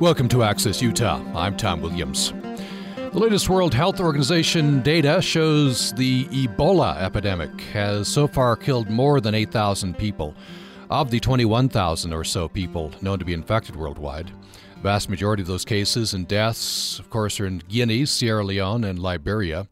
Welcome to Access Utah. I'm Tom Williams. The latest World Health Organization data shows the Ebola epidemic has so far killed more than 8,000 people. Of the 21,000 or so people known to be infected worldwide, the vast majority of those cases and deaths, of course, are in Guinea, Sierra Leone, and Liberia.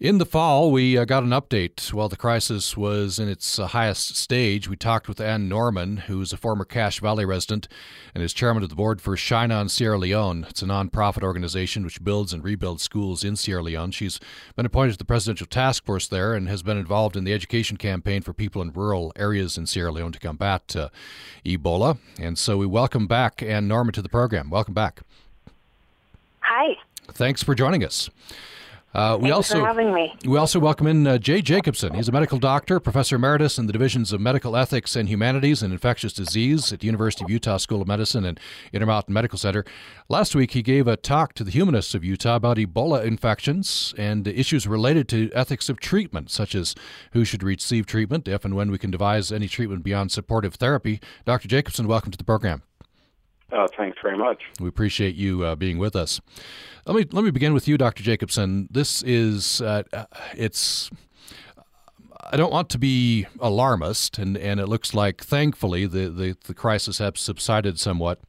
In the fall, we uh, got an update. While the crisis was in its uh, highest stage, we talked with Anne Norman, who's a former Cache Valley resident and is chairman of the board for Shine On Sierra Leone. It's a nonprofit organization which builds and rebuilds schools in Sierra Leone. She's been appointed to the presidential task force there and has been involved in the education campaign for people in rural areas in Sierra Leone to combat uh, Ebola. And so we welcome back Anne Norman to the program. Welcome back. Hi. Thanks for joining us. Uh, we Thanks also for having me. We also welcome in uh, Jay Jacobson. He's a medical doctor, professor emeritus in the divisions of medical ethics and humanities and infectious disease at the University of Utah School of Medicine and Intermountain Medical Center. Last week, he gave a talk to the humanists of Utah about Ebola infections and issues related to ethics of treatment, such as who should receive treatment, if and when we can devise any treatment beyond supportive therapy. Dr. Jacobson, welcome to the program. Uh, thanks very much. We appreciate you uh, being with us. Let me let me begin with you, Dr. Jacobson. This is uh, it's. I don't want to be alarmist, and, and it looks like, thankfully, the, the, the crisis has subsided somewhat.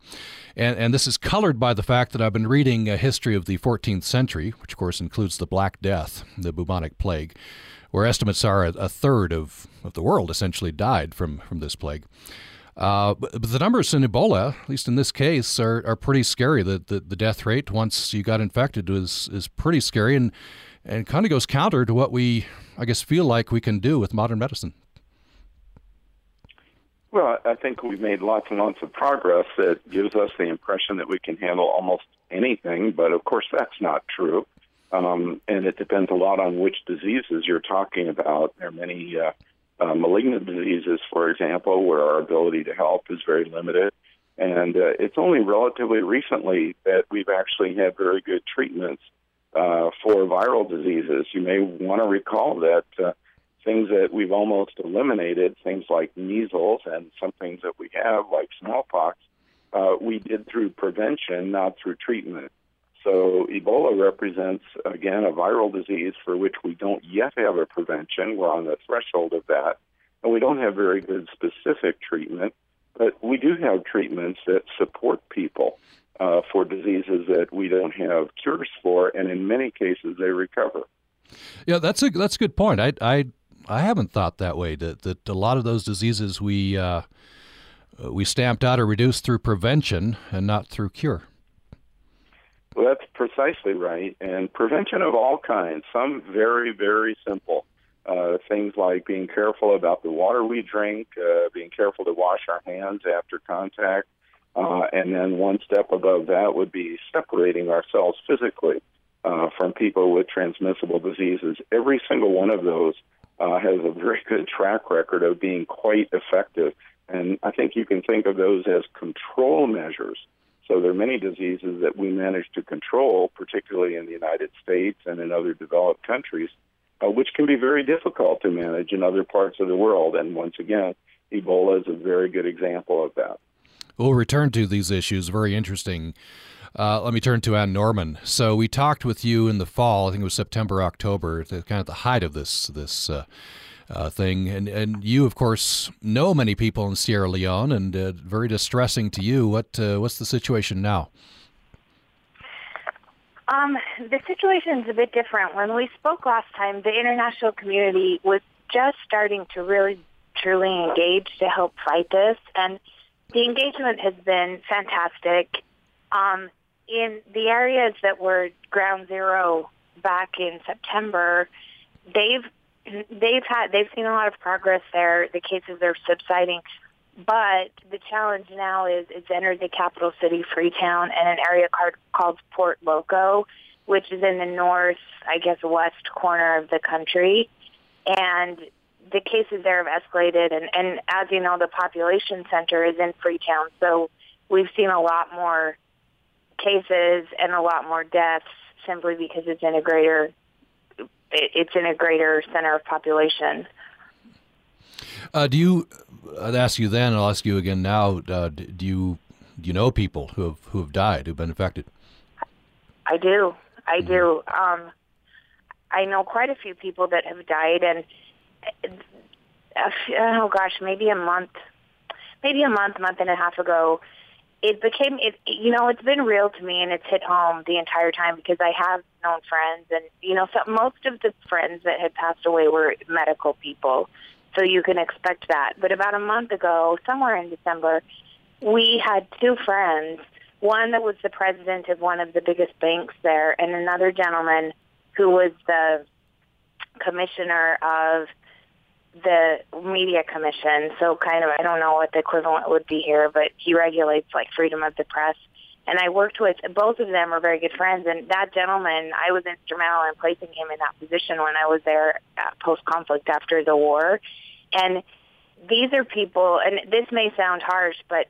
And, and this is colored by the fact that I've been reading a history of the 14th century, which, of course, includes the Black Death, the bubonic plague, where estimates are a, a third of, of the world essentially died from, from this plague. Uh, but, but, the numbers in Ebola, at least in this case, are, are pretty scary. The, the, the death rate once you got infected is is pretty scary, and and kind of goes counter to what we, I guess, feel like we can do with modern medicine. Well, I think we've made lots and lots of progress that gives us the impression that we can handle almost anything, but of course that's not true. Um, and it depends a lot on which diseases you're talking about. There are many uh, uh, malignant diseases, for example, where our ability to help is very limited. And uh, it's only relatively recently that we've actually had very good treatments uh, for viral diseases. You may want to recall that uh, things that we've almost eliminated, things like measles and some things that we have, like smallpox, uh, we did through prevention, not through treatment. So Ebola represents, again, a viral disease for which we don't yet have a prevention. We're on the threshold of that. And we don't have very good specific treatment, but we do have treatments that support people uh, for diseases that we don't have cures for, and in many cases they recover. Yeah, that's a that's a good point. I I I haven't thought that way. That that a lot of those diseases we uh, we stamped out or reduced through prevention and not through cure. Well, that's precisely right. And prevention of all kinds, some very, very simple. Uh, things like being careful about the water we drink, uh, being careful to wash our hands after contact, uh, and then one step above that would be separating ourselves physically uh, from people with transmissible diseases. Every single one of those uh, has a very good track record of being quite effective. And I think you can think of those as control measures so there are many diseases that we manage to control, particularly in the United States and in other developed countries, uh, which can be very difficult to manage in other parts of the world. And once again, Ebola is a very good example of that. We'll return to these issues. Very interesting. Uh, let me turn to Anne Norman. So we talked with you in the fall. I think it was September, October, kind of the height of this this uh, uh, thing. And and you, of course, know many people in Sierra Leone, and uh, very distressing to you. What uh, what's the situation now? Um, the situation is a bit different. When we spoke last time, the international community was just starting to really, truly engage to help fight this, and the engagement has been fantastic. Um, in the areas that were ground zero back in September, they've they've had they've seen a lot of progress there. The cases are subsiding, but the challenge now is it's entered the capital city, Freetown, and an area called, called Port Loko, which is in the north, I guess, west corner of the country, and the cases there have escalated. And, and as you know, the population center is in Freetown, so we've seen a lot more cases and a lot more deaths simply because it's in a greater it's in a greater center of population. Uh, do you? I'd ask you then. I'll ask you again now. Uh, do you do you know people who have who have died, who've been infected? I do. I mm-hmm. do. Um, I know quite a few people that have died, and uh, oh gosh, maybe a month, maybe a month, month and a half ago, it became it. You know, it's been real to me, and it's hit home the entire time because I have known friends, and you know, so most of the friends that had passed away were medical people, so you can expect that. But about a month ago, somewhere in December, we had two friends. One that was the president of one of the biggest banks there, and another gentleman who was the commissioner of the media commission. So kind of, I don't know what the equivalent would be here, but he regulates like freedom of the press. And I worked with both of them are very good friends. And that gentleman, I was instrumental in placing him in that position when I was there post conflict after the war. And these are people, and this may sound harsh, but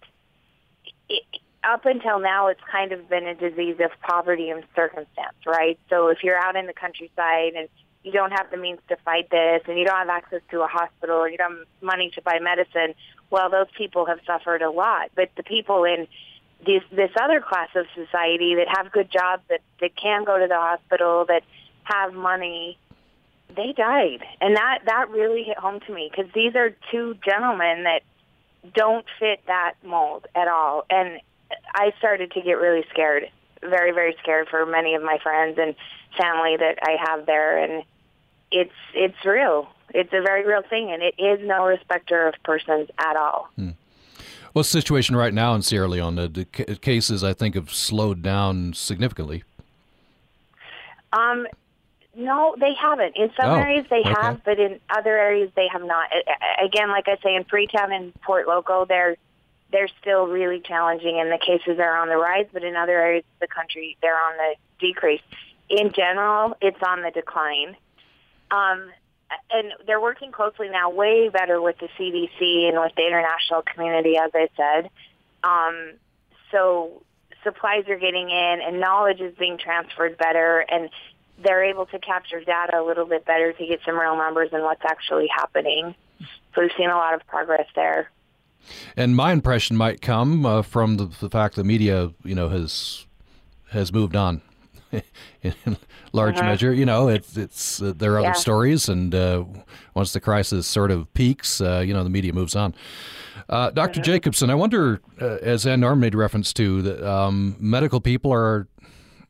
it, up until now, it's kind of been a disease of poverty and circumstance, right? So if you're out in the countryside and you don't have the means to fight this and you don't have access to a hospital or you don't have money to buy medicine, well, those people have suffered a lot. But the people in this, this other class of society that have good jobs, that, that can go to the hospital, that have money, they died. And that, that really hit home to me because these are two gentlemen that don't fit that mold at all. And I started to get really scared, very, very scared for many of my friends and family that I have there. And it's it's real. It's a very real thing, and it is no respecter of persons at all. Hmm. What's the situation right now in Sierra Leone? The, the cases, I think, have slowed down significantly. Um, no, they haven't. In some oh, areas they okay. have, but in other areas they have not. Again, like I say, in Freetown and Port Loko, they're they're still really challenging, and the cases are on the rise. But in other areas of the country, they're on the decrease. In general, it's on the decline. Um, and they're working closely now, way better with the CDC and with the international community, as I said. Um, so supplies are getting in, and knowledge is being transferred better, and they're able to capture data a little bit better to get some real numbers and what's actually happening. So we've seen a lot of progress there. And my impression might come uh, from the, the fact the media, you know, has has moved on in large uh-huh. measure. You know, it's it's uh, there are yeah. other stories, and uh, once the crisis sort of peaks, uh, you know, the media moves on. Uh, Dr. Uh-huh. Jacobson, I wonder, uh, as Ann Norman made reference to, that um, medical people are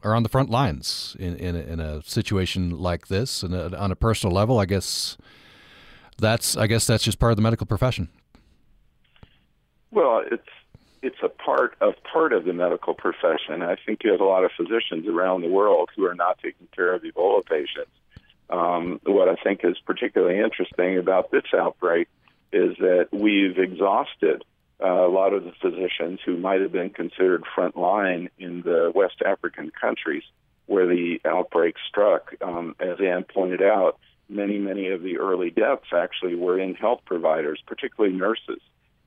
are on the front lines in in, in a situation like this, and on a personal level, I guess that's I guess that's just part of the medical profession. Well, it's it's a part of part of the medical profession. I think you have a lot of physicians around the world who are not taking care of Ebola patients. Um, what I think is particularly interesting about this outbreak is that we've exhausted uh, a lot of the physicians who might have been considered frontline in the West African countries where the outbreak struck. Um, as Ann pointed out, many, many of the early deaths actually were in health providers, particularly nurses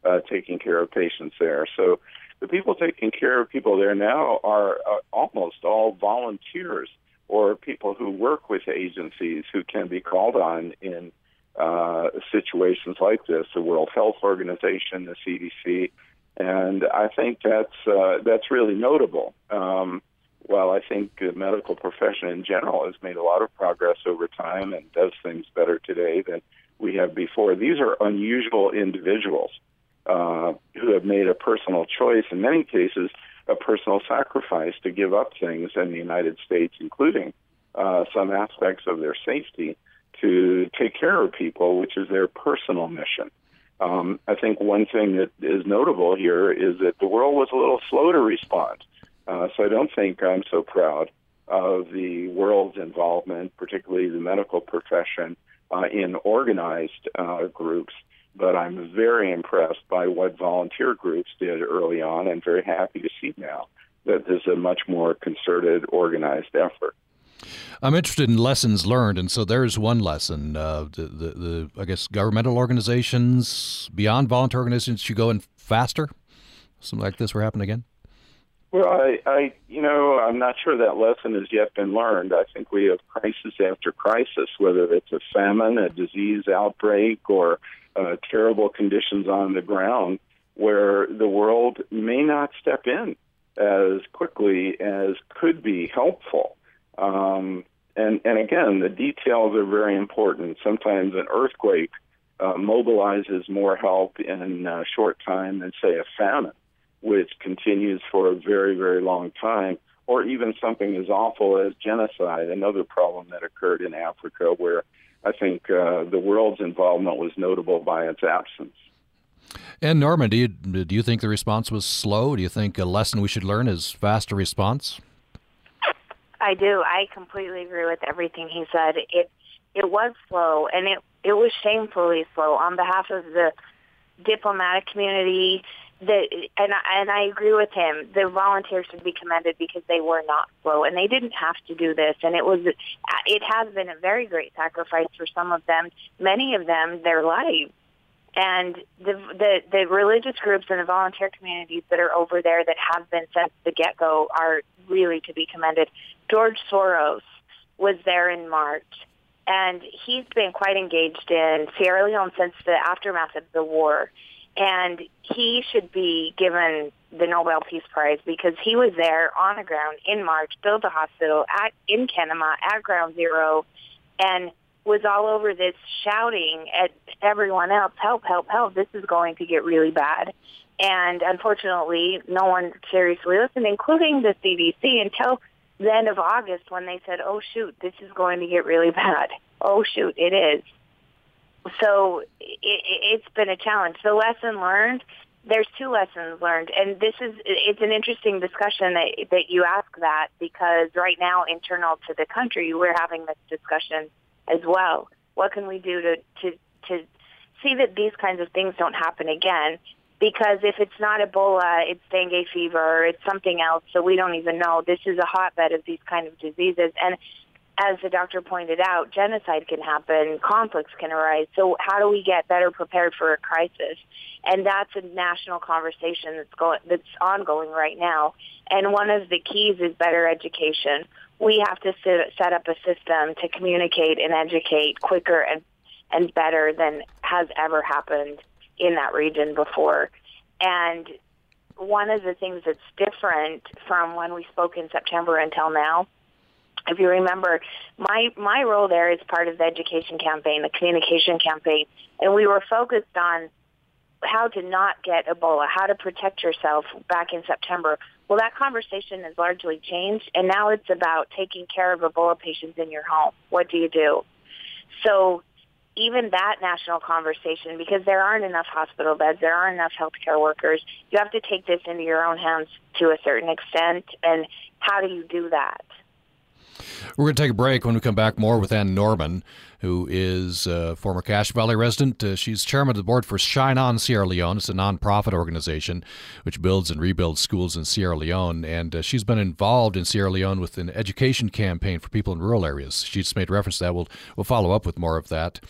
uh, taking care of patients there. So the people taking care of people there now are uh, almost all volunteers or people who work with agencies who can be called on in uh, situations like this, the World Health Organization, the CDC, and I think that's uh, that's really notable. Um, while I think the medical profession in general has made a lot of progress over time and does things better today than we have before, these are unusual individuals uh, who have made a personal choice, in many cases, a personal sacrifice to give up things in the United States, including uh, some aspects of their safety, to take care of people, which is their personal mission. Um, I think one thing that is notable here is that the world was a little slow to respond. Uh, so I don't think I'm so proud of the world's involvement, particularly the medical profession, uh, in organized uh, groups but I'm very impressed by what volunteer groups did early on and very happy to see now that there's a much more concerted, organized effort. I'm interested in lessons learned, and so there's one lesson. Uh, the, the, the, I guess governmental organizations beyond volunteer organizations should go in faster. Something like this will happen again. Well, I, I, you know, I'm not sure that lesson has yet been learned. I think we have crisis after crisis, whether it's a famine, a disease outbreak, or uh, terrible conditions on the ground. where the world may not step in as quickly as could be helpful. Um, and, and again, the details are very important. Sometimes an earthquake uh, mobilizes more help in a short time than, say, a famine, which continues for a very, very long time, or even something as awful as genocide, another problem that occurred in Africa where I think uh, the world's involvement was notable by its absence. Ann Norman, do you do you think the response was slow? Do you think a lesson we should learn is faster response? I do. I completely agree with everything he said. It it was slow, and it it was shamefully slow on behalf of the diplomatic community. The, and I, and I agree with him. The volunteers should be commended because they were not slow, and they didn't have to do this. And it was it has been a very great sacrifice for some of them. Many of them, their lives. And the, the the religious groups and the volunteer communities that are over there that have been since the get go are really to be commended. George Soros was there in March, and he's been quite engaged in Sierra Leone since the aftermath of the war. And he should be given the Nobel Peace Prize because he was there on the ground in March, built a hospital at in Kenema at Ground Zero, and was all over this shouting at everyone else, help, help, help, this is going to get really bad. And unfortunately, no one seriously listened, including the CDC, until the end of August when they said, oh, shoot, this is going to get really bad. Oh, shoot, it is. So it, it's been a challenge. The lesson learned, there's two lessons learned. And this is, it's an interesting discussion that, that you ask that because right now, internal to the country, we're having this discussion as well. What can we do to, to, to see that these kinds of things don't happen again? Because if it's not Ebola, it's dengue fever, it's something else, so we don't even know. This is a hotbed of these kind of diseases. And as the doctor pointed out, genocide can happen, conflicts can arise. So how do we get better prepared for a crisis? And that's a national conversation that's going that's ongoing right now. And one of the keys is better education we have to set up a system to communicate and educate quicker and, and better than has ever happened in that region before. And one of the things that's different from when we spoke in September until now, if you remember, my my role there is part of the education campaign, the communication campaign, and we were focused on how to not get Ebola, how to protect yourself back in September. Well, that conversation has largely changed, and now it's about taking care of Ebola patients in your home. What do you do? So even that national conversation, because there aren't enough hospital beds, there aren't enough healthcare workers, you have to take this into your own hands to a certain extent. And how do you do that? We're going to take a break. When we come back, more with Ann Norman, who is a former Cache Valley resident. Uh, she's chairman of the board for Shine On Sierra Leone. It's a nonprofit organization which builds and rebuilds schools in Sierra Leone. And uh, she's been involved in Sierra Leone with an education campaign for people in rural areas. She just made reference to that. We'll, we'll follow up with more of that.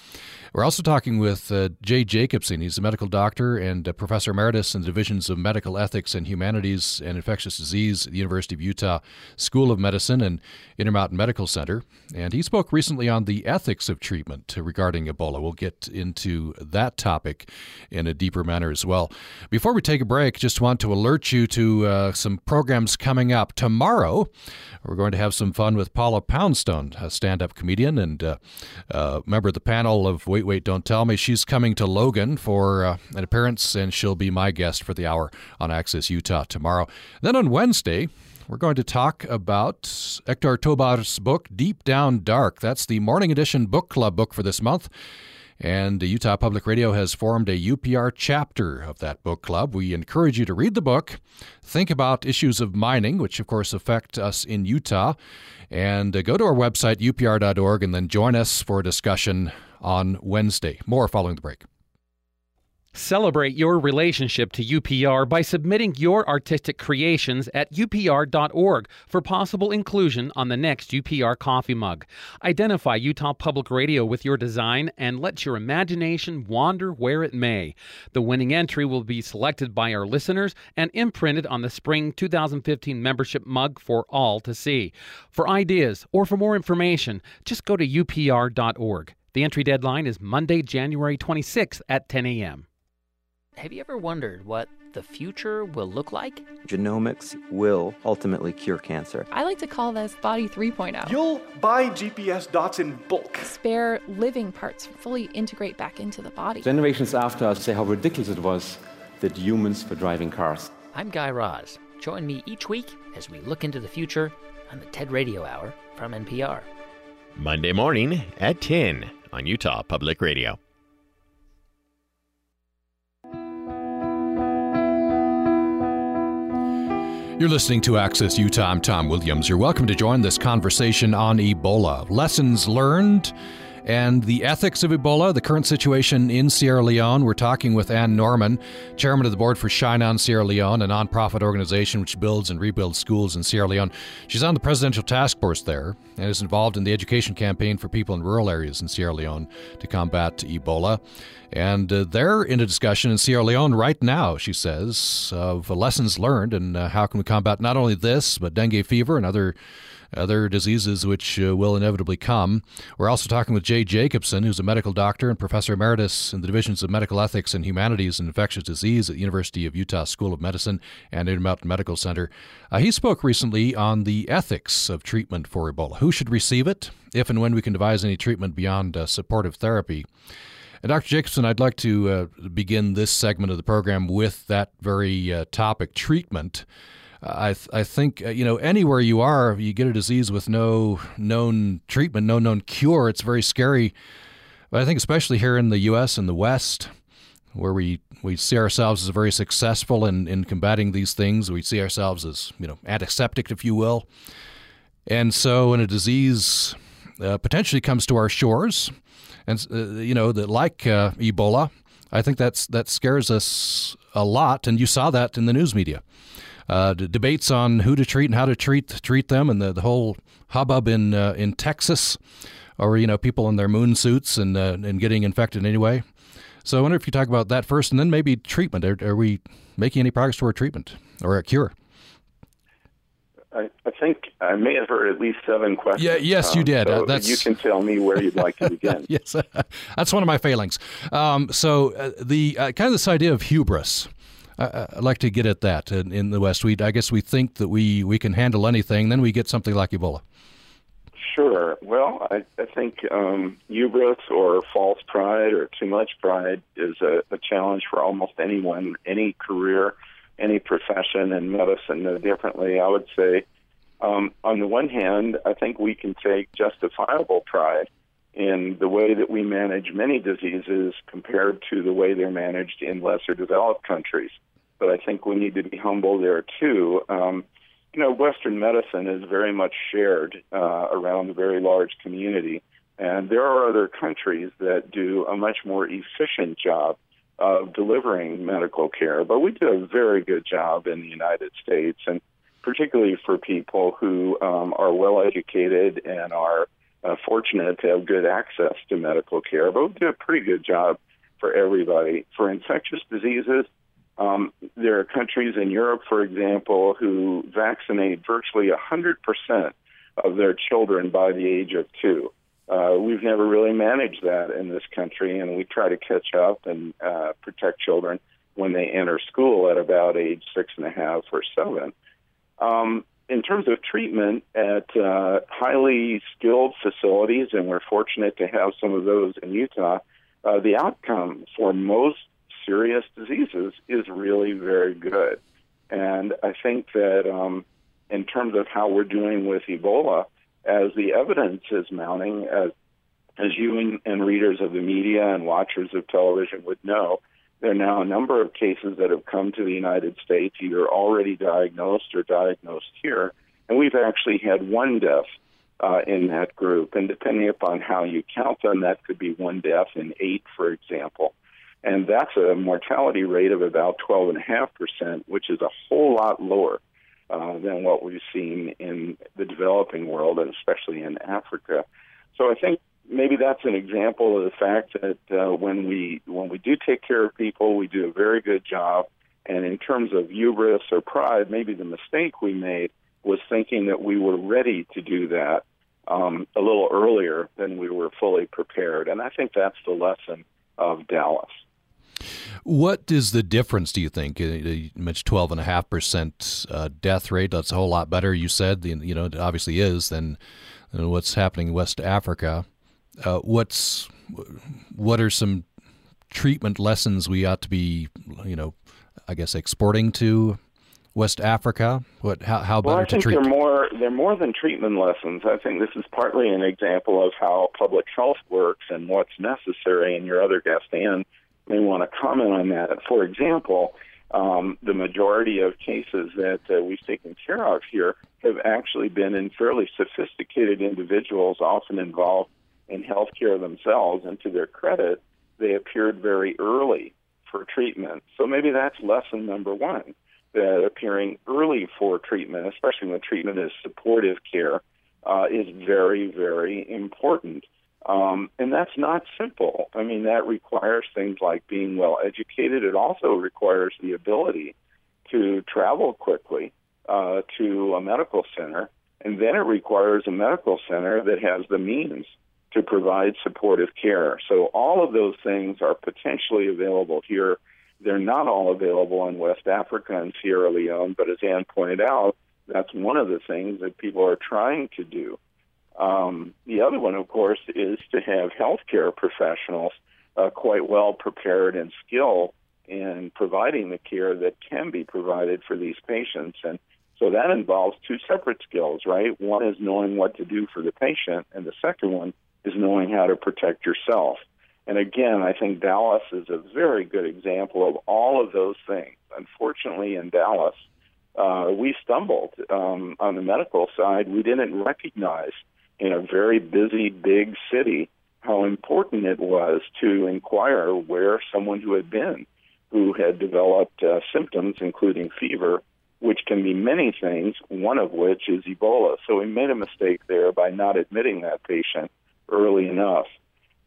We're also talking with uh, Jay Jacobson. He's a medical doctor and professor emeritus in the divisions of medical ethics and humanities and infectious disease at the University of Utah School of Medicine and Intermountain Medical Center. And he spoke recently on the ethics of treatment regarding Ebola. We'll get into that topic in a deeper manner as well. Before we take a break, just want to alert you to uh, some programs coming up. Tomorrow, we're going to have some fun with Paula Poundstone, a stand up comedian and uh, uh, member of the panel of Wait, Wait, Don't Tell Me. She's coming to Logan for uh, an appearance, and she'll be my guest for the hour on Access Utah tomorrow. Then on Wednesday, we're going to talk about Hector Tobar's book, Deep Down Dark. That's the morning edition book club book for this month. And Utah Public Radio has formed a UPR chapter of that book club. We encourage you to read the book, think about issues of mining, which of course affect us in Utah, and uh, go to our website, upr.org, and then join us for a discussion on Wednesday. More following the break. Celebrate your relationship to UPR by submitting your artistic creations at upr.org for possible inclusion on the next UPR coffee mug. Identify Utah Public Radio with your design and let your imagination wander where it may. The winning entry will be selected by our listeners and imprinted on the spring 2015 membership mug for all to see. For ideas or for more information, just go to upr.org. The entry deadline is Monday, January 26th at 10 a.m. have you ever wondered what the future will look like? Genomics will ultimately cure cancer. I like to call this Body 3.0. You'll buy GPS dots in bulk. Spare living parts fully integrate back into the body. Generations after us say how ridiculous it was that humans were driving cars. I'm Guy Raz. Join me each week as we look into the future on the TED Radio Hour from NPR. Monday morning at 10 on Utah Public Radio. You're listening to Access Utah. I'm Tom Williams. You're welcome to join this conversation on Ebola. Lessons learned and the ethics of Ebola, the current situation in Sierra Leone. We're talking with Anne Norman, chairman of the board for Shine On Sierra Leone, a nonprofit organization which builds and rebuilds schools in Sierra Leone. She's on the presidential task force there and is involved in the education campaign for people in rural areas in Sierra Leone to combat Ebola. And uh, they're in a discussion in Sierra Leone right now, she says, of lessons learned and uh, how can we combat not only this, but dengue fever and other other diseases which uh, will inevitably come. We're also talking with Jay Jacobson, who's a medical doctor and professor emeritus in the divisions of medical ethics and humanities and infectious disease at the University of Utah School of Medicine and Intermountain Medical Center. Uh, he spoke recently on the ethics of treatment for Ebola. Who should receive it, if and when we can devise any treatment beyond uh, supportive therapy. And Dr. Jacobson, I'd like to uh, begin this segment of the program with that very uh, topic treatment. I th- I think uh, you know anywhere you are, you get a disease with no known treatment, no known cure. It's very scary. But I think especially here in the U.S. and the West, where we, we see ourselves as very successful in, in combating these things, we see ourselves as you know antiseptic, if you will. And so, when a disease uh, potentially comes to our shores, and uh, you know that like uh, Ebola, I think that's that scares us a lot, and you saw that in the news media uh, debates on who to treat and how to treat treat them, and the, the whole hubbub in uh, in Texas, or you know people in their moon suits and uh, and getting infected anyway. So I wonder if you talk about that first, and then maybe treatment. Are, are we making any progress toward treatment or a cure? I, I, think I may have heard at least seven questions. Yeah, yes, um, you did. So uh, that's... You can tell me where you'd like to begin. yes, that's one of my failings. Um, so uh, the uh, kind of this idea of hubris. I'd like to get at that in, in, the West. We, I guess we think that we, we can handle anything, then we get something like Ebola. Sure. Well, I, I think um, hubris or false pride or too much pride is a, a challenge for almost anyone, any career, any profession in medicine. No differently, I would say. Um, on the one hand, I think we can take justifiable pride in the way that we manage many diseases compared to the way they're managed in lesser developed countries. But I think we need to be humble there too. Um, you know, Western medicine is very much shared uh, around a very large community, and there are other countries that do a much more efficient job of delivering medical care. But we do a very good job in the United States, and particularly for people who um, are well educated and are uh, fortunate to have good access to medical care, but we do a pretty good job for everybody. For infectious diseases, um, there are countries in Europe, for example, who vaccinate virtually 100% of their children by the age of two. Uh, we've never really managed that in this country, and we try to catch up and uh, protect children when they enter school at about age six and a half or seven. Um, in terms of treatment at uh, highly skilled facilities, and we're fortunate to have some of those in Utah, uh, the outcome for most serious diseases is really very good. And I think that um, in terms of how we're doing with Ebola, as the evidence is mounting, as, as you and, and readers of the media and watchers of television would know, there are now a number of cases that have come to the United States, either already diagnosed or diagnosed here, and we've actually had one death uh, in that group. And depending upon how you count them, that could be one death in eight, for example. And that's a mortality rate of about 12.5%, which is a whole lot lower uh, than what we've seen in the developing world, and especially in Africa. So I think maybe that's an example of the fact that uh, when we when we do take care of people, we do a very good job. And in terms of hubris or pride, maybe the mistake we made was thinking that we were ready to do that um, a little earlier than we were fully prepared. And I think that's the lesson of Dallas. What is the difference, do you think? Uh, you mentioned 12.5% uh, death rate. That's a whole lot better, you said. You know, it obviously is than, than what's happening in West Africa. Uh, what's What are some treatment lessons we ought to be, you know, I guess exporting to West Africa? What how, how better well, I think to treat? They're more they're more than treatment lessons. I think this is partly an example of how public health works and what's necessary. And your other guest, Ann, may want to comment on that. For example, um, the majority of cases that uh, we've taken care of here have actually been in fairly sophisticated individuals, often involved in healthcare themselves. And to their credit, they appeared very early for treatment. So maybe that's lesson number one that appearing early for treatment, especially when treatment is supportive care, uh, is very, very important. Um, and that's not simple. I mean, that requires things like being well educated. It also requires the ability to travel quickly uh, to a medical center. And then it requires a medical center that has the means to provide supportive care. So all of those things are potentially available here they're not all available in West Africa and Sierra Leone, but as Ann pointed out, that's one of the things that people are trying to do. Um, the other one, of course, is to have healthcare professionals uh, quite well prepared and skilled in providing the care that can be provided for these patients. And so that involves two separate skills, right? One is knowing what to do for the patient, and the second one is knowing how to protect yourself. And again, I think Dallas is a very good example of all of those things. Unfortunately, in Dallas, uh, we stumbled um, on the medical side. We didn't recognize in a very busy, big city how important it was to inquire where someone who had been, who had developed uh, symptoms, including fever, which can be many things, one of which is Ebola. So we made a mistake there by not admitting that patient early enough.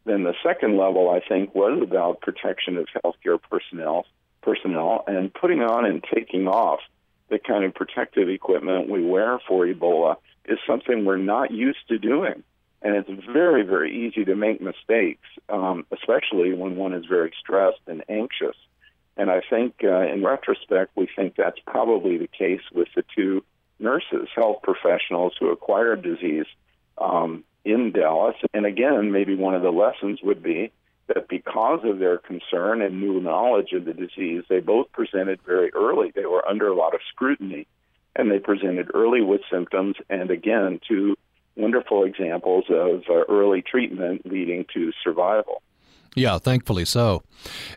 Then the second level, I think, was about protection of healthcare personnel, personnel, and putting on and taking off the kind of protective equipment we wear for Ebola is something we're not used to doing. And it's very, very easy to make mistakes, um, especially when one is very stressed and anxious. And I think, uh, in retrospect, we think that's probably the case with the two nurses, health professionals who acquired disease um, in Dallas. And again, maybe one of the lessons would be that because of their concern and new knowledge of the disease, they both presented very early. They were under a lot of scrutiny, and they presented early with symptoms. And again, two wonderful examples of uh, early treatment leading to survival. Yeah, thankfully so.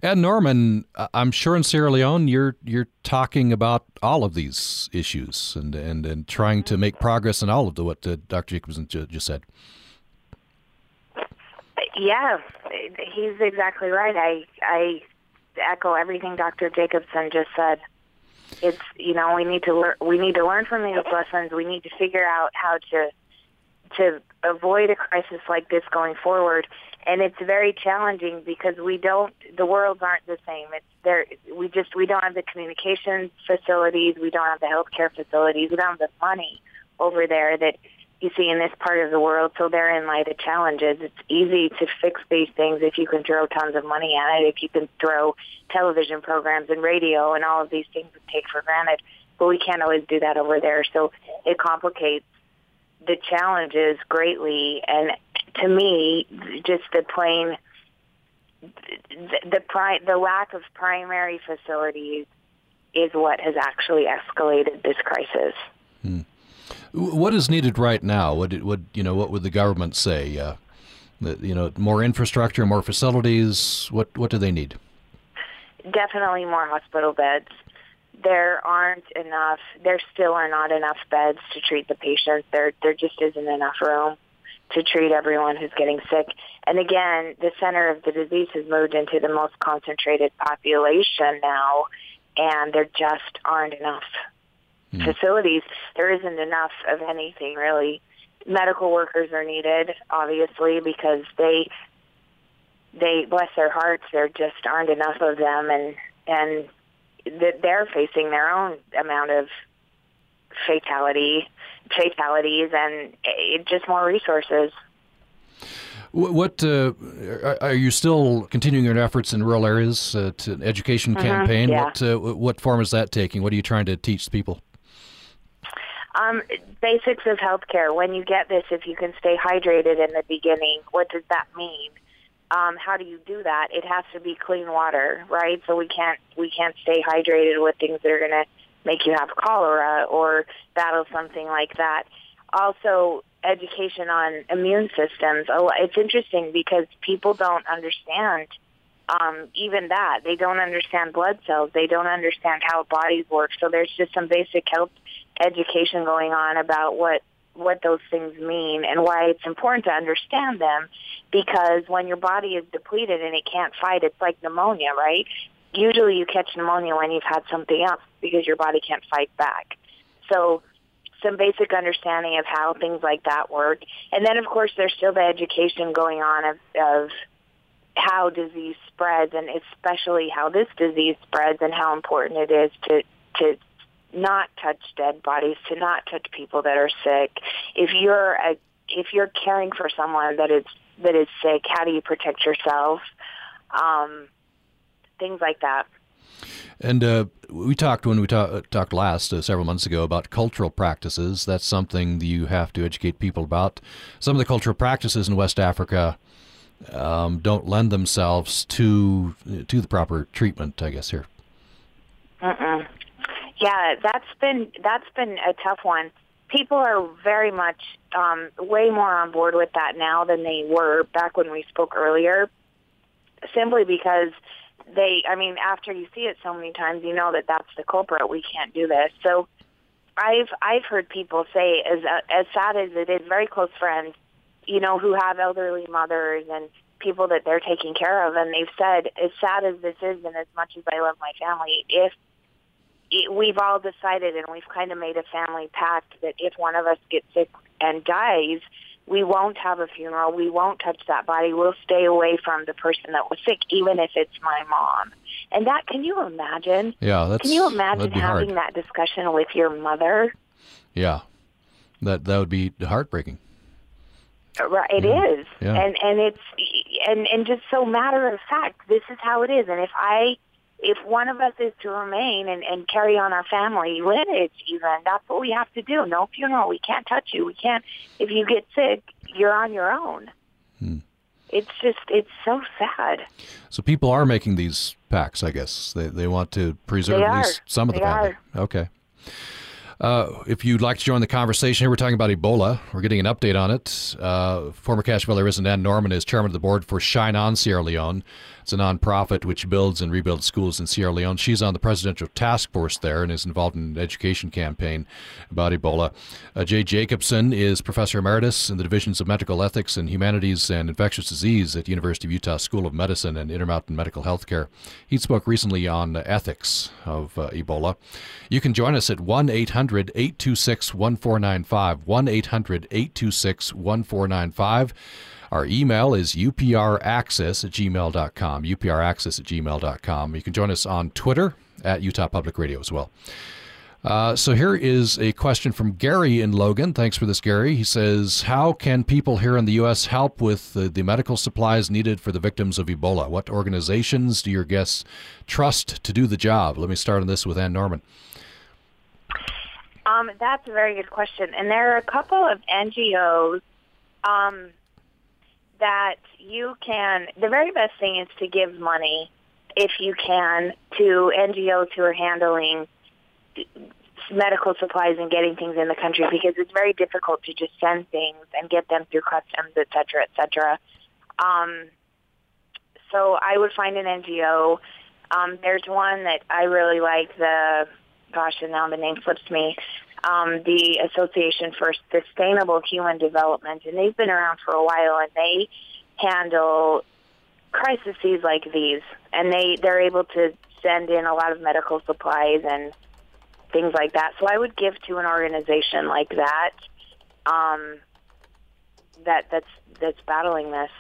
Ann Norman, I'm sure in Sierra Leone you're you're talking about all of these issues and and, and trying to make progress in all of the what uh, Dr. Jacobson just said. Yeah, he's exactly right. I I echo everything Dr. Jacobson just said. It's you know we need to learn we need to learn from these lessons. We need to figure out how to to avoid a crisis like this going forward. And it's very challenging because we don't the worlds aren't the same. It's there we just we don't have the communications facilities, we don't have the healthcare facilities, we don't have the money over there that you see in this part of the world. So therein lie the challenges. It's easy to fix these things if you can throw tons of money at it, if you can throw television programs and radio and all of these things we take for granted. But we can't always do that over there. So it complicates the challenges greatly. And to me, just the plain the the, pri- the lack of primary facilities is what has actually escalated this crisis. Hmm. What is needed right now? What would you know? What would the government say? Uh, you know, more infrastructure, more facilities. What what do they need? Definitely more hospital beds. There aren't enough. There still are not enough beds to treat the patients. There there just isn't enough room to treat everyone who's getting sick. And again, the center of the disease has moved into the most concentrated population now, and there just aren't enough mm. facilities, there isn't enough of anything really. Medical workers are needed, obviously, because they they bless their hearts. There just aren't enough of them, and and they're facing their own amount of fatality fatalities and it, just more resources. What uh, are you still continuing your efforts in rural areas uh, to an education Mhm, campaign? yeah. What uh, what form is that taking? What are you trying to teach people? Um, basics of healthcare. When you get this, if you can stay hydrated in the beginning, what does that mean? Um, how do you do that? It has to be clean water, right? So we can't we can't stay hydrated with things that are going to make you have cholera or battle something like that. Also, education on immune systems. It's interesting because people don't understand um, even that. They don't understand blood cells. They don't understand how bodies work. So there's just some basic health education going on about what what those things mean and why it's important to understand them because when your body is depleted and it can't fight it's like pneumonia right usually you catch pneumonia when you've had something else because your body can't fight back so some basic understanding of how things like that work and then of course there's still the education going on of, of how disease spreads and especially how this disease spreads and how important it is to to not touch dead bodies, to not touch people that are sick. If you're a, if you're caring for someone that is that is sick, how do you protect yourself? Um, things like that. And uh, we talked when we ta- talked last uh, several months ago about cultural practices. That's something that you have to educate people about. Some of the cultural practices in West Africa um, don't lend themselves to to the proper treatment. I guess here. Mm-mm. Yeah, that's been that's been a tough one. People are very much um, way more on board with that now than they were back when we spoke earlier. Simply because they, I mean, after you see it so many times, you know that that's the culprit. We can't do this. So, I've I've heard people say, as uh, as sad as it is, very close friends, you know, who have elderly mothers and people that they're taking care of, and they've said, as sad as this is, and as much as I love my family, if it, we've all decided and we've kind of made a family pact that if one of us gets sick and dies, we won't have a funeral. We won't touch that body. We'll stay away from the person that was sick, even if it's my mom. And that, can you imagine? Yeah, that's. Can you imagine having hard. that discussion with your mother? Yeah, that that would be heartbreaking. Right, it Yeah. is, Yeah. and and it's and and just so matter of fact, this is how it is. And if I, if one of us is to remain and and carry on our family lineage, even that's what we have to do. No funeral. We can't touch you. We can't. If you get sick, you're on your own. Hmm. It's just it's so sad. So people are making these packs, I guess they they want to preserve They at least some of the They family. Okay. Uh, if you'd like to join the conversation here, we're talking about Ebola. We're getting an update on it. Uh, former Cache Valley resident Ann Norman is chairman of the board for Shine On Sierra Leone. It's a nonprofit which builds and rebuilds schools in Sierra Leone. She's on the presidential task force there and is involved in an education campaign about Ebola. Uh, Jay Jacobson is professor emeritus in the divisions of medical ethics and humanities and infectious disease at University of Utah School of Medicine and Intermountain Medical Health Care. He spoke recently on ethics of uh, Ebola. You can join us at 1 800 826 1495. 1 800 826 1495. Our email is upraccess at gmail.com. at gmail.com. You can join us on Twitter at Utah Public Radio as well. Uh, so here is a question from Gary in Logan. Thanks for this, Gary. He says, How can people here in the U.S. help with the, the medical supplies needed for the victims of Ebola? What organizations do your guests trust to do the job? Let me start on this with Ann Norman. Um, that's a very good question, and there are a couple of NGOs um, that you can. The very best thing is to give money, if you can, to NGOs who are handling medical supplies and getting things in the country because it's very difficult to just send things and get them through customs, et cetera, et cetera. Um, so I would find an NGO. Um, there's one that I really like. The gosh, and now the name slips me. Um, the Association for Sustainable Human Development, and they've been around for a while, and they handle crises like these, and they they're able to send in a lot of medical supplies and things like that. So I would give to an organization like that. Um, that that's that's battling this.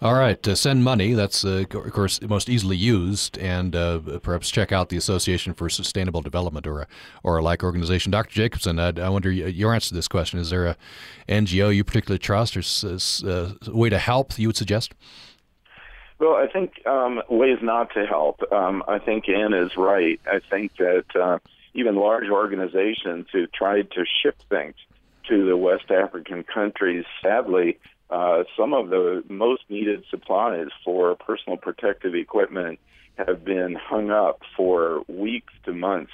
All right, uh, send money. That's, uh, of course, most easily used, and uh, perhaps check out the Association for Sustainable Development or a, or a like organization. Dr. Jacobson, I, I wonder your answer to this question. Is there a NGO you particularly trust or a uh, way to help you would suggest? Well, I think um, ways not to help. Um, I think Ann is right. I think that uh, even large organizations who tried to ship things to the West African countries, sadly, uh, some of the most needed supplies for personal protective equipment have been hung up for weeks to months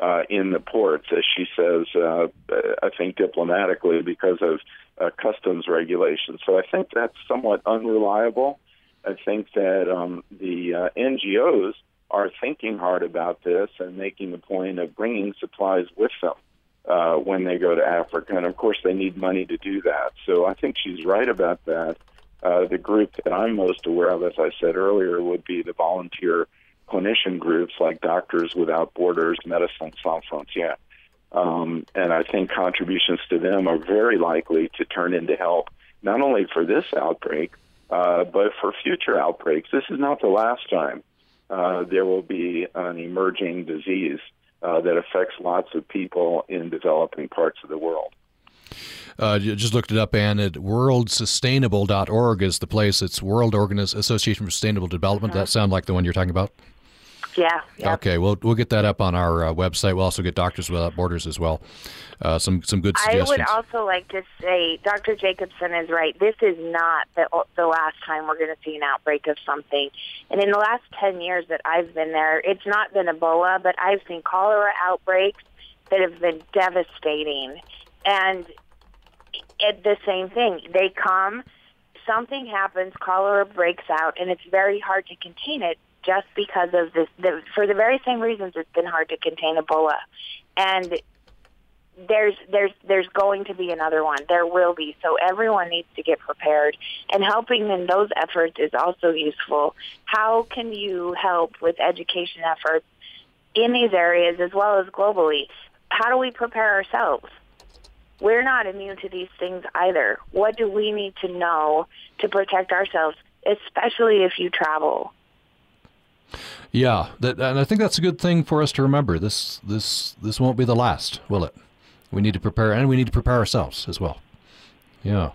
uh, in the ports, as she says, uh, I think diplomatically because of uh, customs regulations. So I think that's somewhat unreliable. I think that um, the uh, NGOs are thinking hard about this and making the point of bringing supplies with them uh, when they go to Africa. And of course, they need money to do that. So I think she's right about that. Uh, the group that I'm most aware of, as I said earlier, would be the volunteer clinician groups like Doctors Without Borders, Médecins Sans Frontières. Um, and I think contributions to them are very likely to turn into help, not only for this outbreak, uh, but for future outbreaks. This is not the last time uh, there will be an emerging disease uh, that affects lots of people in developing parts of the world. Uh, just looked it up, and at worldsustainable.org is the place. It's World Organiz- Association for Sustainable Development. Mm-hmm. That sound like the one you're talking about? Yeah. Yep. Okay, we'll we'll get that up on our uh, website. We'll also get Doctors Without Borders as well. Uh, some some good suggestions. I would also like to say, Dr. Jacobson is right. This is not the the last time we're going to see an outbreak of something. And in the last ten years that I've been there, it's not been Ebola, but I've seen cholera outbreaks that have been devastating. And it, the same thing, they come, something happens, cholera breaks out, and it's very hard to contain it just because of this. The, for the very same reasons, it's been hard to contain Ebola, and there's there's there's going to be another one. There will be. So everyone needs to get prepared, and helping in those efforts is also useful. How can you help with education efforts in these areas as well as globally? How do we prepare ourselves? We're not immune to these things either. What do we need to know to protect ourselves, especially if you travel? Yeah, that, and I think that's a good thing for us to remember. This this this won't be the last, will it? We need to prepare, and we need to prepare ourselves as well. Yeah.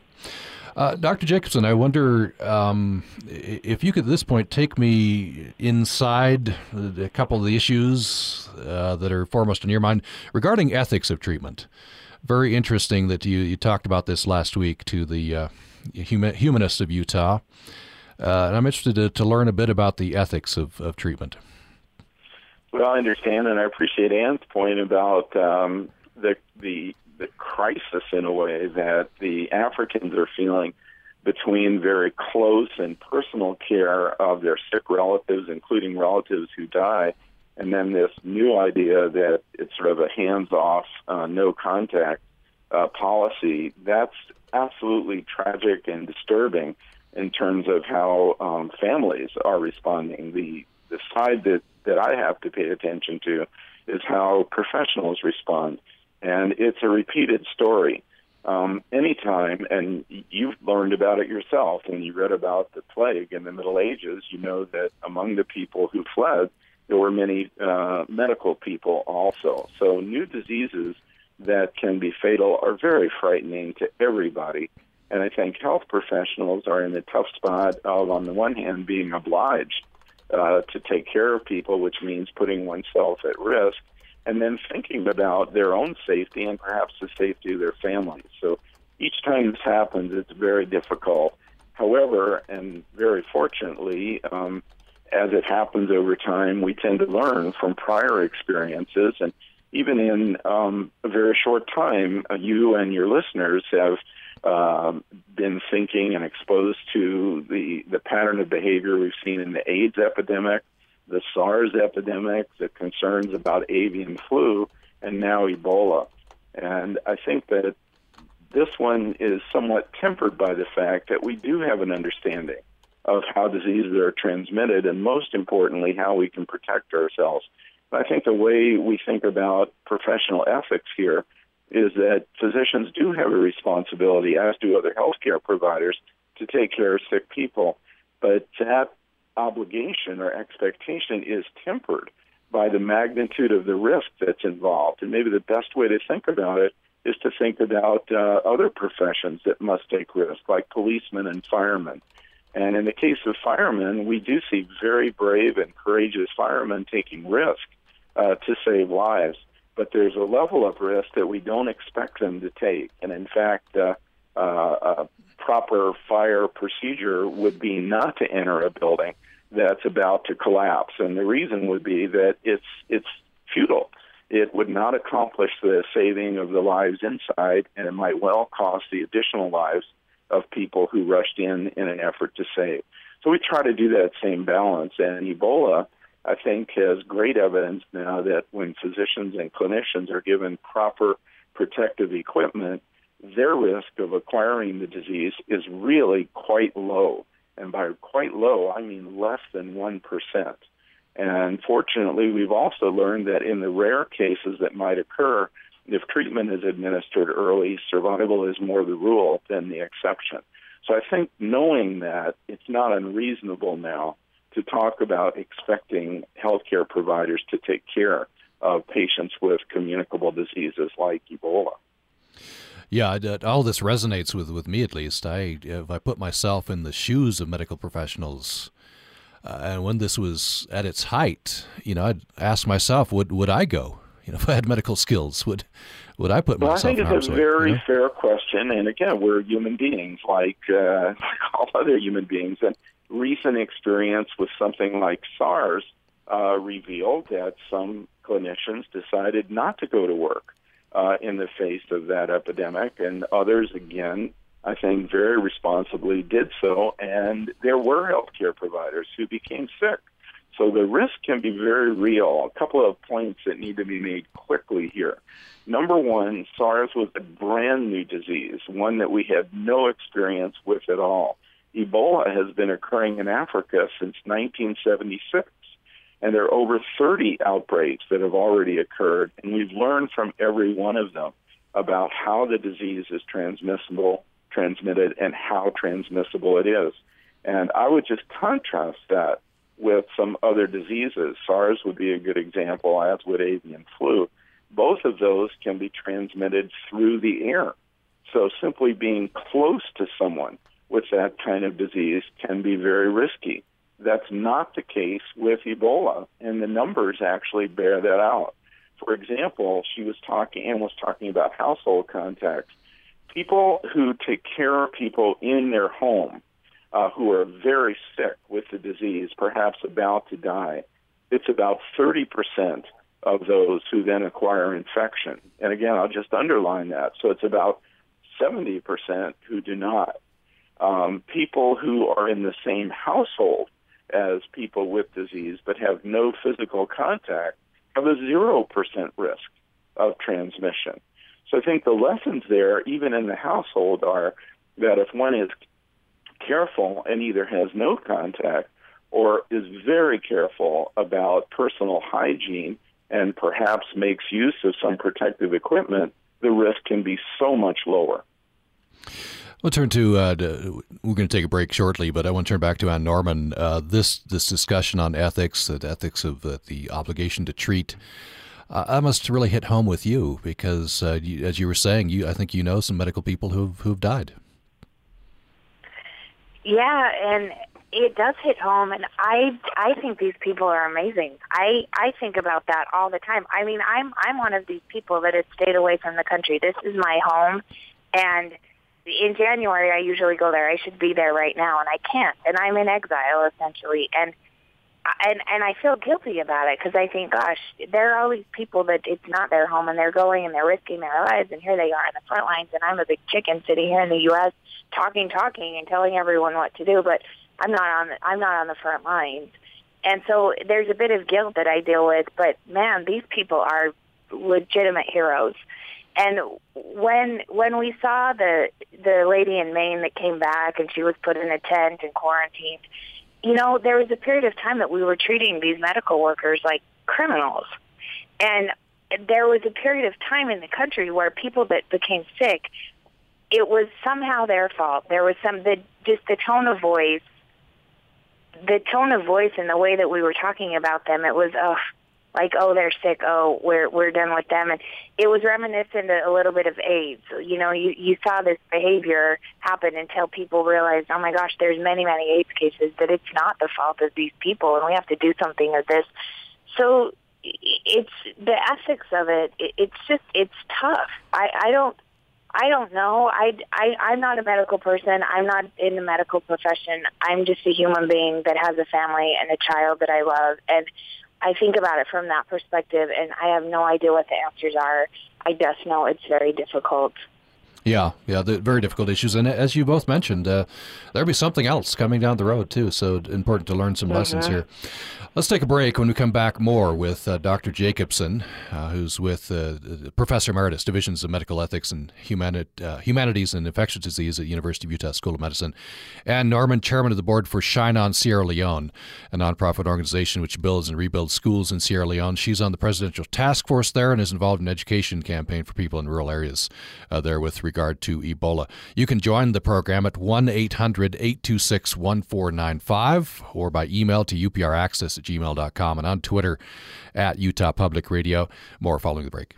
Uh, Dr. Jacobson, I wonder um, if you could at this point take me inside a couple of the issues uh, that are foremost in your mind regarding ethics of treatment. Very interesting that you, you talked about this last week to the uh, humanists of Utah. Uh, and I'm interested to, to learn a bit about the ethics of, of treatment. Well, I understand, and I appreciate Ann's point about um, the the the crisis in a way that the Africans are feeling between very close and personal care of their sick relatives, including relatives who die, and then this new idea that it's sort of a hands-off, uh, no contact uh, policy. That's absolutely tragic and disturbing in terms of how um, families are responding. The the side that that I have to pay attention to is how professionals respond, and it's a repeated story. Um, anytime, and you've learned about it yourself when you read about the plague in the Middle Ages, you know that among the people who fled, there were many uh, medical people also. So new diseases that can be fatal are very frightening to everybody. And I think health professionals are in a tough spot of, on the one hand, being obliged uh, to take care of people, which means putting oneself at risk, and then thinking about their own safety and perhaps the safety of their families. So each time this happens, it's very difficult. However, and very fortunately, um, as it happens over time, we tend to learn from prior experiences. And even in um, a very short time, uh, you and your listeners have um, been thinking and exposed to the, the pattern of behavior we've seen in the AIDS epidemic, the SARS epidemic, the concerns about avian flu, and now Ebola. And I think that this one is somewhat tempered by the fact that we do have an understanding of how diseases are transmitted, and most importantly, how we can protect ourselves. I think the way we think about professional ethics here is that physicians do have a responsibility, as do other healthcare providers, to take care of sick people. But that obligation or expectation is tempered by the magnitude of the risk that's involved. And maybe the best way to think about it is to think about uh, other professions that must take risk, like policemen and firemen. And in the case of firemen, we do see very brave and courageous firemen taking risk uh, to save lives. But there's a level of risk that we don't expect them to take. And in fact, uh, uh, a proper fire procedure would be not to enter a building that's about to collapse. And the reason would be that it's it's futile. It would not accomplish the saving of the lives inside, and it might well cost the additional lives of people who rushed in in an effort to save. So we try to do that same balance. And Ebola, I think, has great evidence now that when physicians and clinicians are given proper protective equipment, their risk of acquiring the disease is really quite low. And by quite low, I mean less than 1%. And fortunately, we've also learned that in the rare cases that might occur, if treatment is administered early, survival is more the rule than the exception. So I think knowing that, it's not unreasonable now to talk about expecting healthcare providers to take care of patients with communicable diseases like Ebola. Yeah, all this resonates with, with me at least. I if I put myself in the shoes of medical professionals, uh, and when this was at its height, you know, I'd ask myself, would would I go? You know, if I had medical skills, would would I put myself? well, myself? I think it's a very you know? fair question, and again, we're human beings, like uh, like all other human beings, and recent experience with something like SARS uh, revealed that some clinicians decided not to go to work uh, in the face of that epidemic, and others, again, I think very responsibly did so. And there were healthcare providers who became sick. So the risk can be very real. A couple of points that need to be made quickly here. Number one, SARS was a brand new disease, one that we had no experience with at all. Ebola has been occurring in Africa since 1976 and there are over 30 outbreaks that have already occurred, and we've learned from every one of them about how the disease is transmissible, transmitted, and how transmissible it is. And I would just contrast that with some other diseases. SARS would be a good example, as would avian flu. Both of those can be transmitted through the air. So simply being close to someone with that kind of disease can be very risky. That's not the case with Ebola, and the numbers actually bear that out. For example, she was talking and was talking about household contacts. People who take care of people in their home uh, who are very sick with the disease, perhaps about to die, it's about 30% of those who then acquire infection. And again, I'll just underline that. So it's about 70% who do not. Um, people who are in the same household as people with disease but have no physical contact have a 0% risk of transmission. So I think the lessons there, even in the household, are that if one is careful and either has no contact or is very careful about personal hygiene and perhaps makes use of some protective equipment, the risk can be so much lower. We'll turn to, uh, to, we're going to take a break shortly, but I want to turn back to Ann Norman. Uh, this this discussion on ethics, the ethics of uh, the obligation to treat, uh, I must really hit home with you because, uh, you, as you were saying, you I think you know some medical people who've who've died. Yeah, and it does hit home, and I I think these people are amazing. I I think about that all the time. I mean, I'm I'm one of these people that has stayed away from the country. This is my home, and in January I usually go there. I should be there right now, and I can't, and I'm in exile essentially, and and and I feel guilty about it because I think, gosh, there are all these people that it's not their home, and they're going and they're risking their lives, and here they are in the front lines, and I'm a big chicken sitting here in the U.S. talking, talking, and telling everyone what to do, but I'm not on the, I'm not on the front lines, and so there's a bit of guilt that I deal with. But man, these people are legitimate heroes and when when we saw the the lady in Maine that came back and she was put in a tent and quarantined, you know, there was a period of time that we were treating these medical workers like criminals. And there was a period of time in the country where people that became sick, it was somehow their fault. There was some the just the tone of voice, the tone of voice and the way that we were talking about them, it was, oh, like, oh, they're sick. Oh, we're we're done with them, and it was reminiscent a little bit of AIDS. You know, you you saw this behavior happen until people realized, oh my gosh, there's many many AIDS cases that it's not the fault of these people, and we have to do something with this. So it's the ethics of it. It's just it's tough. I I don't. I don't know. I, I, I'm not a medical person. I'm not in the medical profession. I'm just a human being that has a family and a child that I love. And I think about it from that perspective, and I have no idea what the answers are. I just know it's very difficult. Yeah, yeah, the very difficult issues, and as you both mentioned, uh, there'll be something else coming down the road too. So important to learn some mm-hmm. lessons here. Let's take a break. When we come back, more with uh, Dr. Jacobson, uh, who's with uh, Professor Emeritus, Divisions of Medical Ethics and Humani- uh, Humanities and Infectious Disease at University of Utah School of Medicine, and Norman, Chairman of the Board for Shine On Sierra Leone, a nonprofit organization which builds and rebuilds schools in Sierra Leone. She's on the presidential task force there and is involved in education campaign for people in rural areas uh, there with regard to Ebola. You can join the program at 1 800 826 1495 or by email to upraccess at gmail.com and on Twitter at Utah Public Radio. More following the break.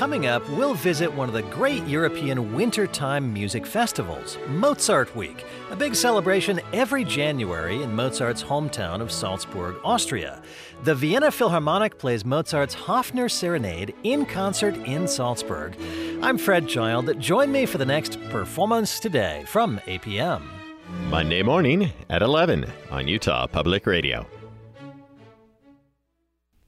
Coming up, we'll visit one of the great European wintertime music festivals, Mozart Week, a big celebration every January in Mozart's hometown of Salzburg, Austria. The Vienna Philharmonic plays Mozart's Haffner Serenade in concert in Salzburg. I'm Fred Child. Join me for the next performance today from APM. Monday morning at 11 on Utah Public Radio.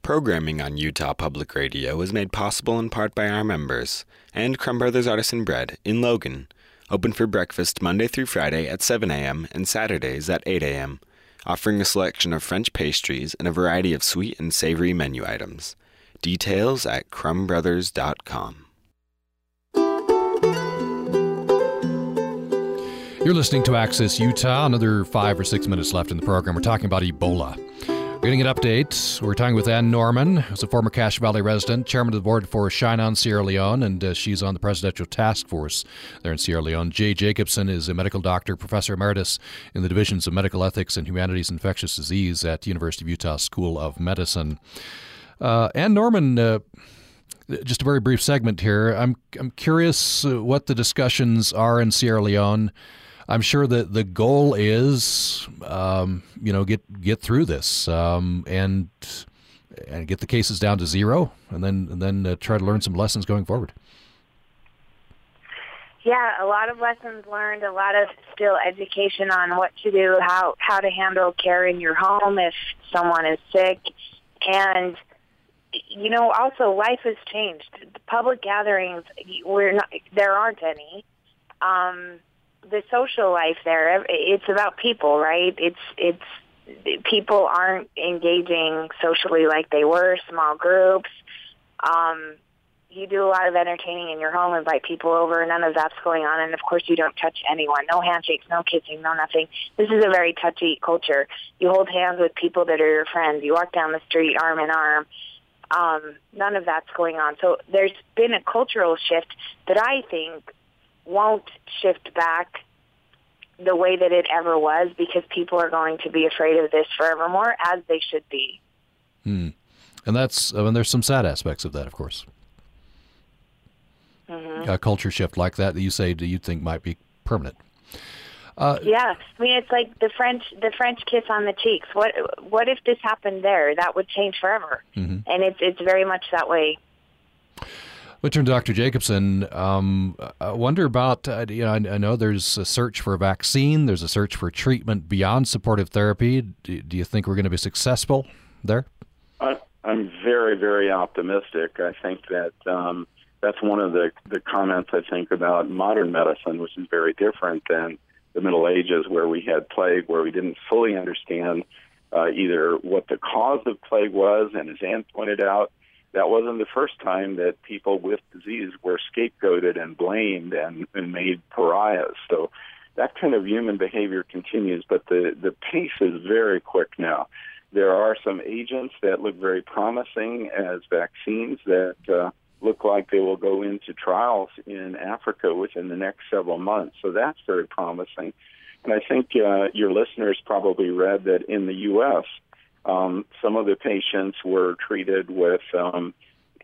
Programming on Utah Public Radio is made possible in part by our members and Crumb Brothers Artisan Bread in Logan, open for breakfast Monday through Friday at 7 a.m. and Saturdays at 8 a.m., offering a selection of French pastries and a variety of sweet and savory menu items. Details at crumbbrothers.com. You're listening to Access Utah. Another five or six minutes left in the program. We're talking about Ebola. Getting an update. We're talking with Ann Norman, who's a former Cache Valley resident, chairman of the board for Shine On Sierra Leone, and uh, she's on the presidential task force there in Sierra Leone. Jay Jacobson is a medical doctor, professor emeritus in the divisions of medical ethics and humanities infectious disease at University of Utah School of Medicine. Uh, Ann Norman, uh, just a very brief segment here. I'm I'm curious uh, what the discussions are in Sierra Leone I'm sure that the goal is, um, you know, get get through this um, and and get the cases down to zero, and then and then uh, try to learn some lessons going forward. Yeah, a lot of lessons learned, a lot of still education on what to do, how how to handle care in your home if someone is sick, and you know, also life has changed. The public gatherings, we're not there aren't any. Um, the social life there. It's about people, right? It's it's people aren't engaging socially like they were. Small groups. Um, you do a lot of entertaining in your home, invite people over. None of that's going on, and of course, you don't touch anyone. No handshakes, no kissing, no nothing. This is a very touchy culture. You hold hands with people that are your friends. You walk down the street arm in arm. Um, none of that's going on. So there's been a cultural shift that I think won't shift back the way that it ever was because people are going to be afraid of this forevermore, as they should be. Hmm. And that's, I mean, there's some sad aspects of that, of course. Mm-hmm. A culture shift like that that you say do you think might be permanent? Uh, yeah, I mean it's like the French the French kiss on the cheeks. What what if this happened there? That would change forever, mm-hmm. and it's it's very much that way we turn to Dr. Jacobson. Um, I wonder about, uh, you know, I, I, know there's a search for a vaccine, there's a search for treatment beyond supportive therapy. Do, do you think we're going to be successful there? I, am very, very optimistic. I think that um, that's one of the, the comments I think about modern medicine, which is very different than the Middle Ages, where we had plague, where we didn't fully understand uh, either what the cause of plague was, and as Ann pointed out, that wasn't the first time that people with disease were scapegoated and blamed and, and made pariahs. So that kind of human behavior continues, but the, the pace is very quick now. There are some agents that look very promising as vaccines that uh, look like they will go into trials in Africa within the next several months. So that's very promising. And I think uh, your listeners probably read that in the U.S., um, some of the patients were treated with um,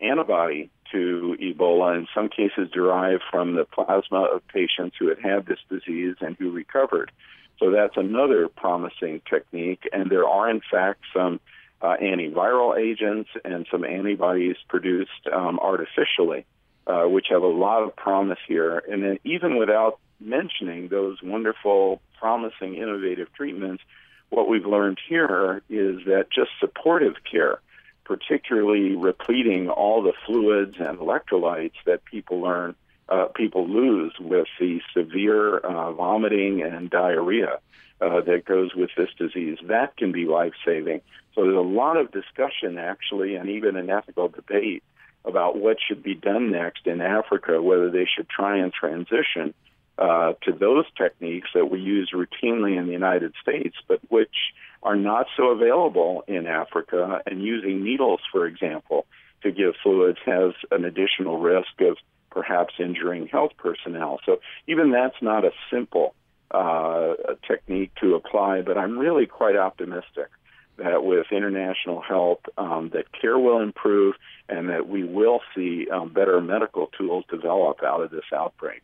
antibody to Ebola, in some cases derived from the plasma of patients who had had this disease and who recovered. So that's another promising technique. And there are, in fact, some uh, antiviral agents and some antibodies produced um, artificially, uh, which have a lot of promise here. And then even without mentioning those wonderful, promising, innovative treatments, what we've learned here is that just supportive care, particularly repleting all the fluids and electrolytes that people learn, uh, people lose with the severe uh, vomiting and diarrhea uh, that goes with this disease, that can be life saving. So there's a lot of discussion, actually, and even an ethical debate about what should be done next in Africa, whether they should try and transition uh, to those techniques that we use routinely in the United States, but which are not so available in Africa. And using needles, for example, to give fluids has an additional risk of perhaps injuring health personnel. So even that's not a simple uh, technique to apply, but I'm really quite optimistic that with international help, um, that care will improve and that we will see um, better medical tools develop out of this outbreak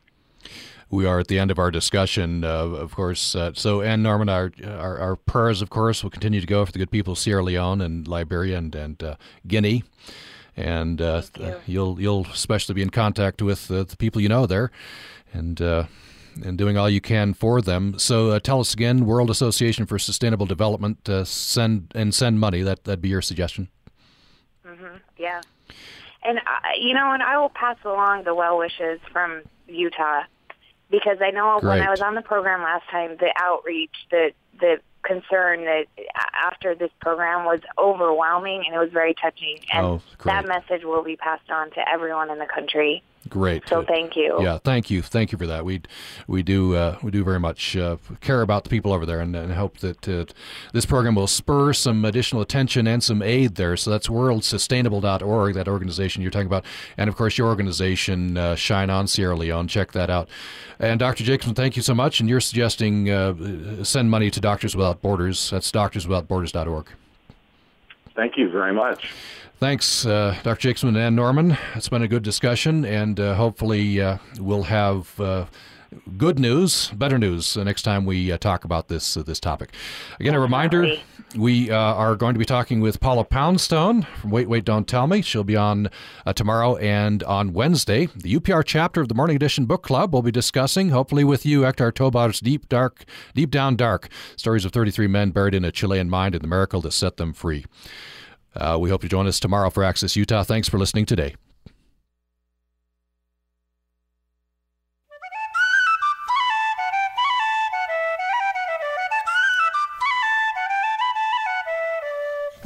we are at the end of our discussion, uh, of course. Uh, so, Ann Norman, our, our, our prayers, of course, will continue to go for the good people of Sierra Leone and Liberia and, and uh, Guinea. And uh, you. you'll you'll especially be in contact with uh, the people you know there, and uh, and doing all you can for them. So tell us again, World Association for Sustainable Development, send and send money. That that'd be your suggestion. Mm-hmm. Yeah, and I, you know, and I will pass along the well wishes from Utah because I know Great. when I was on the program last time, the outreach, the the concern that after this program was overwhelming and it was very touching, and oh, that message will be passed on to everyone in the country. Great. So thank you. Yeah, thank you, thank you for that. We we do uh, we do very much uh, care about the people over there, and, and hope that uh, this program will spur some additional attention and some aid there. So that's worldsustainable.org, that organization you're talking about, and of course your organization, uh, Shine On Sierra Leone. Check that out. And Dr. Jacobson, thank you so much. And you're suggesting uh, send money to Doctors Without Borders. That's doctorswithoutborders.org. Thank you very much. Thanks, uh, Dr. Jacobson and Norman. It's been a good discussion, and uh, hopefully uh, we'll have uh, good news, better news, next time we uh, talk about this uh, this topic. Again, a reminder: we are going to be talking with Paula Poundstone from Wait, Wait, Don't Tell Me. She'll be on tomorrow and on Wednesday. The UPR chapter of the Morning Edition Book Club will be discussing, hopefully with you, Héctor Tobar's Deep Dark, Deep Down Dark: Stories of 33 Men Buried in a Chilean Mine and the Miracle that Set Them Free. Uh, we hope you join us tomorrow for Access Utah. Thanks for listening today.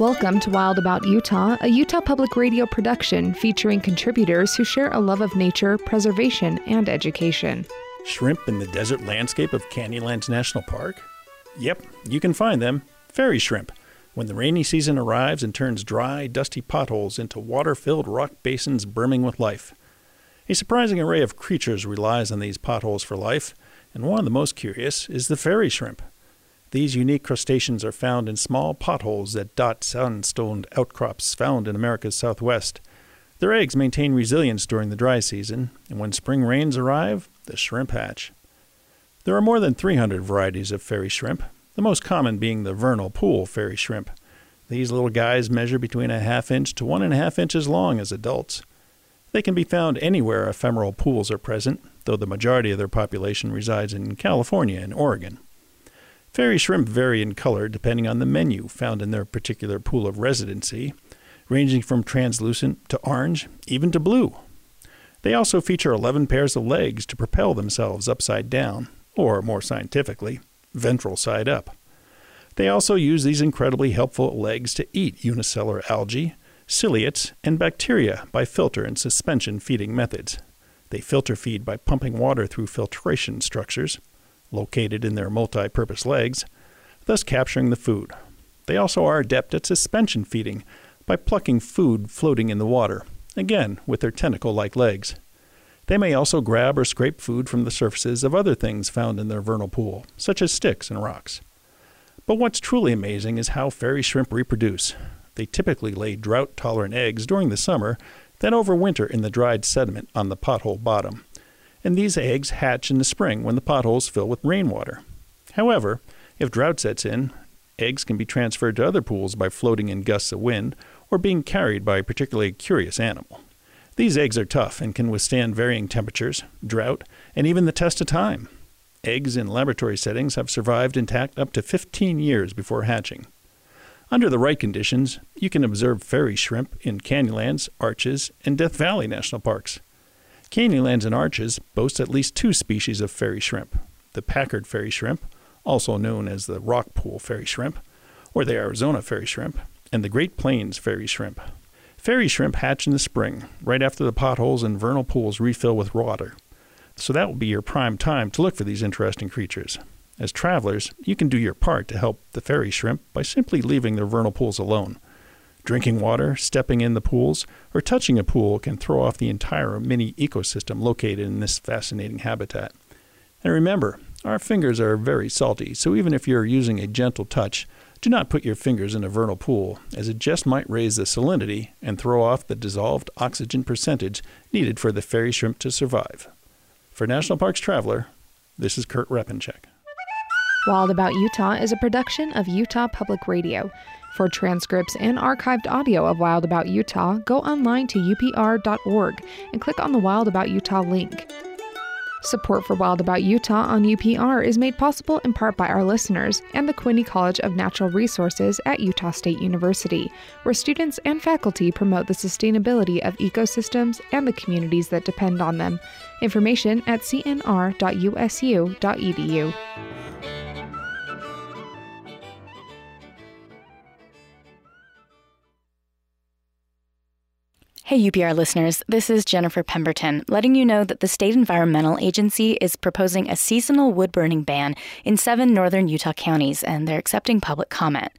Welcome to Wild About Utah, a Utah Public Radio production featuring contributors who share a love of nature, preservation, and education. Shrimp in the desert landscape of Canyonlands National Park? Yep, you can find them. Fairy shrimp when the rainy season arrives and turns dry, dusty potholes into water filled rock basins brimming with life. A surprising array of creatures relies on these potholes for life, and one of the most curious is the fairy shrimp. These unique crustaceans are found in small potholes that dot sandstone outcrops found in America's southwest. Their eggs maintain resilience during the dry season, and when spring rains arrive, the shrimp hatch. There are more than 300 varieties of fairy shrimp, the most common being the vernal pool fairy shrimp. These little guys measure between a half inch to one and a half inches long as adults. They can be found anywhere ephemeral pools are present, though the majority of their population resides in California and Oregon. Fairy shrimp vary in color depending on the menu found in their particular pool of residency, ranging from translucent to orange, even to blue. They also feature 11 pairs of legs to propel themselves upside down, or more scientifically, ventral side up. They also use these incredibly helpful legs to eat unicellular algae, ciliates, and bacteria by filter and suspension feeding methods. They filter feed by pumping water through filtration structures, located in their multi purpose legs, thus capturing the food. They also are adept at suspension feeding by plucking food floating in the water, again with their tentacle like legs. They may also grab or scrape food from the surfaces of other things found in their vernal pool, such as sticks and rocks. But what's truly amazing is how fairy shrimp reproduce. They typically lay drought tolerant eggs during the summer, then overwinter in the dried sediment on the pothole bottom. And these eggs hatch in the spring when the potholes fill with rainwater. However, if drought sets in, eggs can be transferred to other pools by floating in gusts of wind or being carried by a particularly curious animal. These eggs are tough and can withstand varying temperatures, drought, and even the test of time. Eggs in laboratory settings have survived intact up to 15 years before hatching. Under the right conditions, you can observe fairy shrimp in Canyonlands, Arches, and Death Valley National Parks. Canyonlands and Arches boast at least two species of fairy shrimp the Packard fairy shrimp, also known as the rock pool fairy shrimp, or the Arizona fairy shrimp, and the Great Plains fairy shrimp. Fairy shrimp hatch in the spring, right after the potholes and vernal pools refill with water. So that will be your prime time to look for these interesting creatures. As travelers, you can do your part to help the fairy shrimp by simply leaving their vernal pools alone. Drinking water, stepping in the pools, or touching a pool can throw off the entire mini ecosystem located in this fascinating habitat. And remember, our fingers are very salty, so even if you're using a gentle touch, do not put your fingers in a vernal pool, as it just might raise the salinity and throw off the dissolved oxygen percentage needed for the fairy shrimp to survive. For National Parks Traveler, this is Kurt Repanshek. Wild About Utah is a production of Utah Public Radio. For transcripts and archived audio of Wild About Utah, go online to upr.org and click on the Wild About Utah link. Support for Wild About Utah on UPR is made possible in part by our listeners and the Quinney College of Natural Resources at Utah State University, where students and faculty promote the sustainability of ecosystems and the communities that depend on them. Information at cnr.usu.edu. Hey, UPR listeners, this is Jennifer Pemberton, letting you know that the State Environmental Agency is proposing a seasonal wood burning ban in seven northern Utah counties, and they're accepting public comment.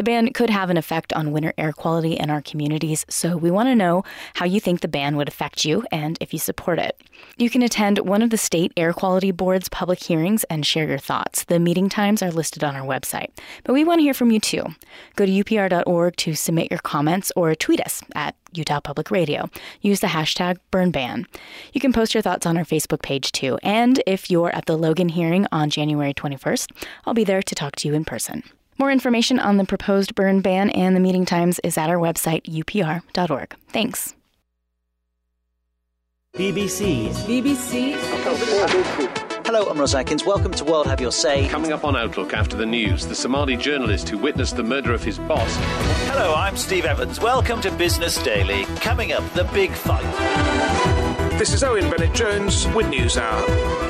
The ban could have an effect on winter air quality in our communities, so we want to know how you think the ban would affect you and if you support it. You can attend one of the State Air Quality Board's public hearings and share your thoughts. The meeting times are listed on our website. But we want to hear from you too. Go to upr.org to submit your comments or tweet us at Utah Public Radio. Use the hashtag BurnBan. You can post your thoughts on our Facebook page too. And if you're at the Logan hearing on January 21st, I'll be there to talk to you in person. More information on the proposed burn ban and the meeting times is at our website, upr.org. Thanks. BBC. BBC. Hello, I'm Ross Atkins. Welcome to World Have Your Say. Coming up on Outlook after the news, the Somali journalist who witnessed the murder of his boss. Hello, I'm Steve Evans. Welcome to Business Daily. Coming up, the big fight. This is Owen Bennett Jones with News Hour.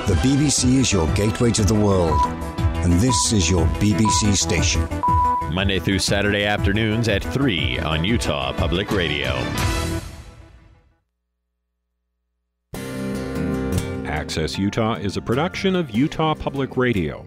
The BBC is your gateway to the world and this is your BBC station. Monday through Saturday afternoons at 3 on Utah Public Radio. Access Utah is a production of Utah Public Radio.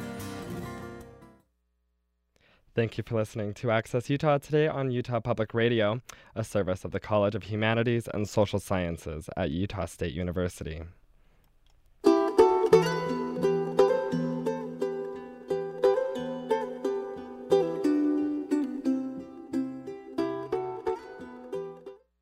Thank you for listening to Access Utah today on Utah Public Radio, a service of the College of Humanities and Social Sciences at Utah State University.